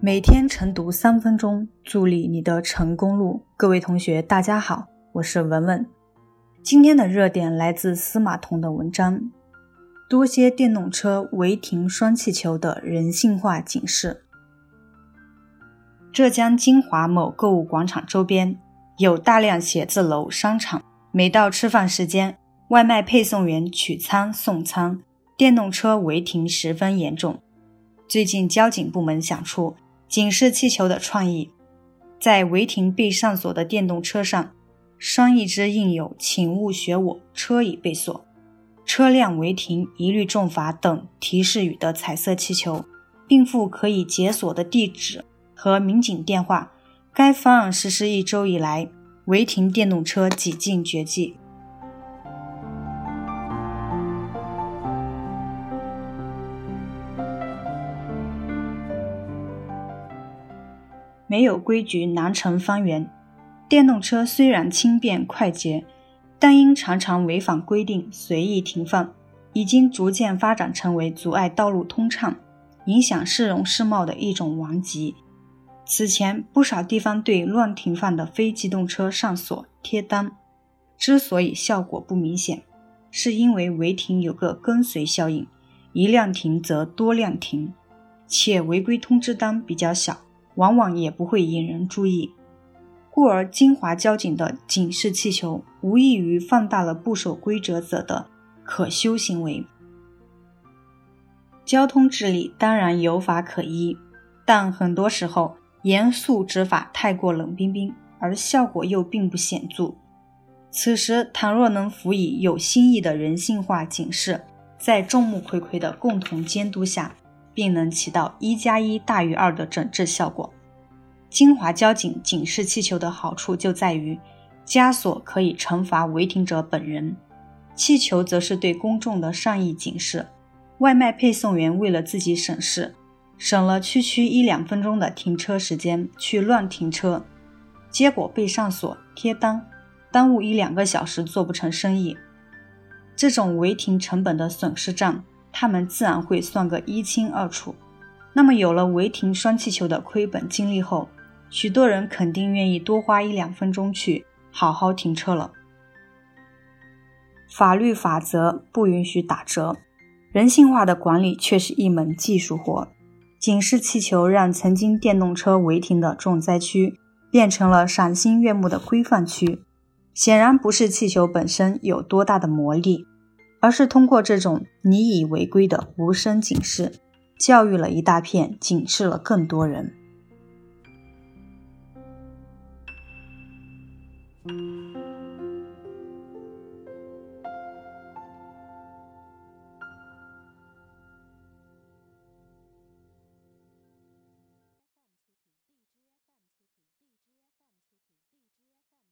每天晨读三分钟，助力你的成功路。各位同学，大家好，我是文文。今天的热点来自司马彤的文章：多些电动车违停双气球的人性化警示。浙江金华某购物广场周边有大量写字楼、商场，每到吃饭时间，外卖配送员取餐送餐，电动车违停十分严重。最近交警部门想出。警示气球的创意，在违停被上锁的电动车上，双翼之印有“请勿学我，车已被锁，车辆违停一律重罚”等提示语的彩色气球，并附可以解锁的地址和民警电话。该方案实施一周以来，违停电动车几近绝迹。没有规矩难成方圆。电动车虽然轻便快捷，但因常常违反规定随意停放，已经逐渐发展成为阻碍道路通畅、影响市容市貌的一种顽疾。此前，不少地方对乱停放的非机动车上锁贴单，之所以效果不明显，是因为违停有个跟随效应，一辆停则多辆停，且违规通知单比较小。往往也不会引人注意，故而金华交警的警示气球无异于放大了不守规则者的可羞行为。交通治理当然有法可依，但很多时候严肃执法太过冷冰冰，而效果又并不显著。此时，倘若能辅以有新意的人性化警示，在众目睽睽的共同监督下。并能起到一加一大于二的整治效果。金华交警警示气球的好处就在于，枷锁可以惩罚违停者本人，气球则是对公众的善意警示。外卖配送员为了自己省事，省了区区一两分钟的停车时间去乱停车，结果被上锁贴单，耽误一两个小时做不成生意。这种违停成本的损失账。他们自然会算个一清二楚。那么，有了违停双气球的亏本经历后，许多人肯定愿意多花一两分钟去好好停车了。法律法则不允许打折，人性化的管理却是一门技术活。警示气球让曾经电动车违停的重灾区变成了赏心悦目的规范区，显然不是气球本身有多大的魔力。而是通过这种你以为规的无声警示，教育了一大片，警示了更多人。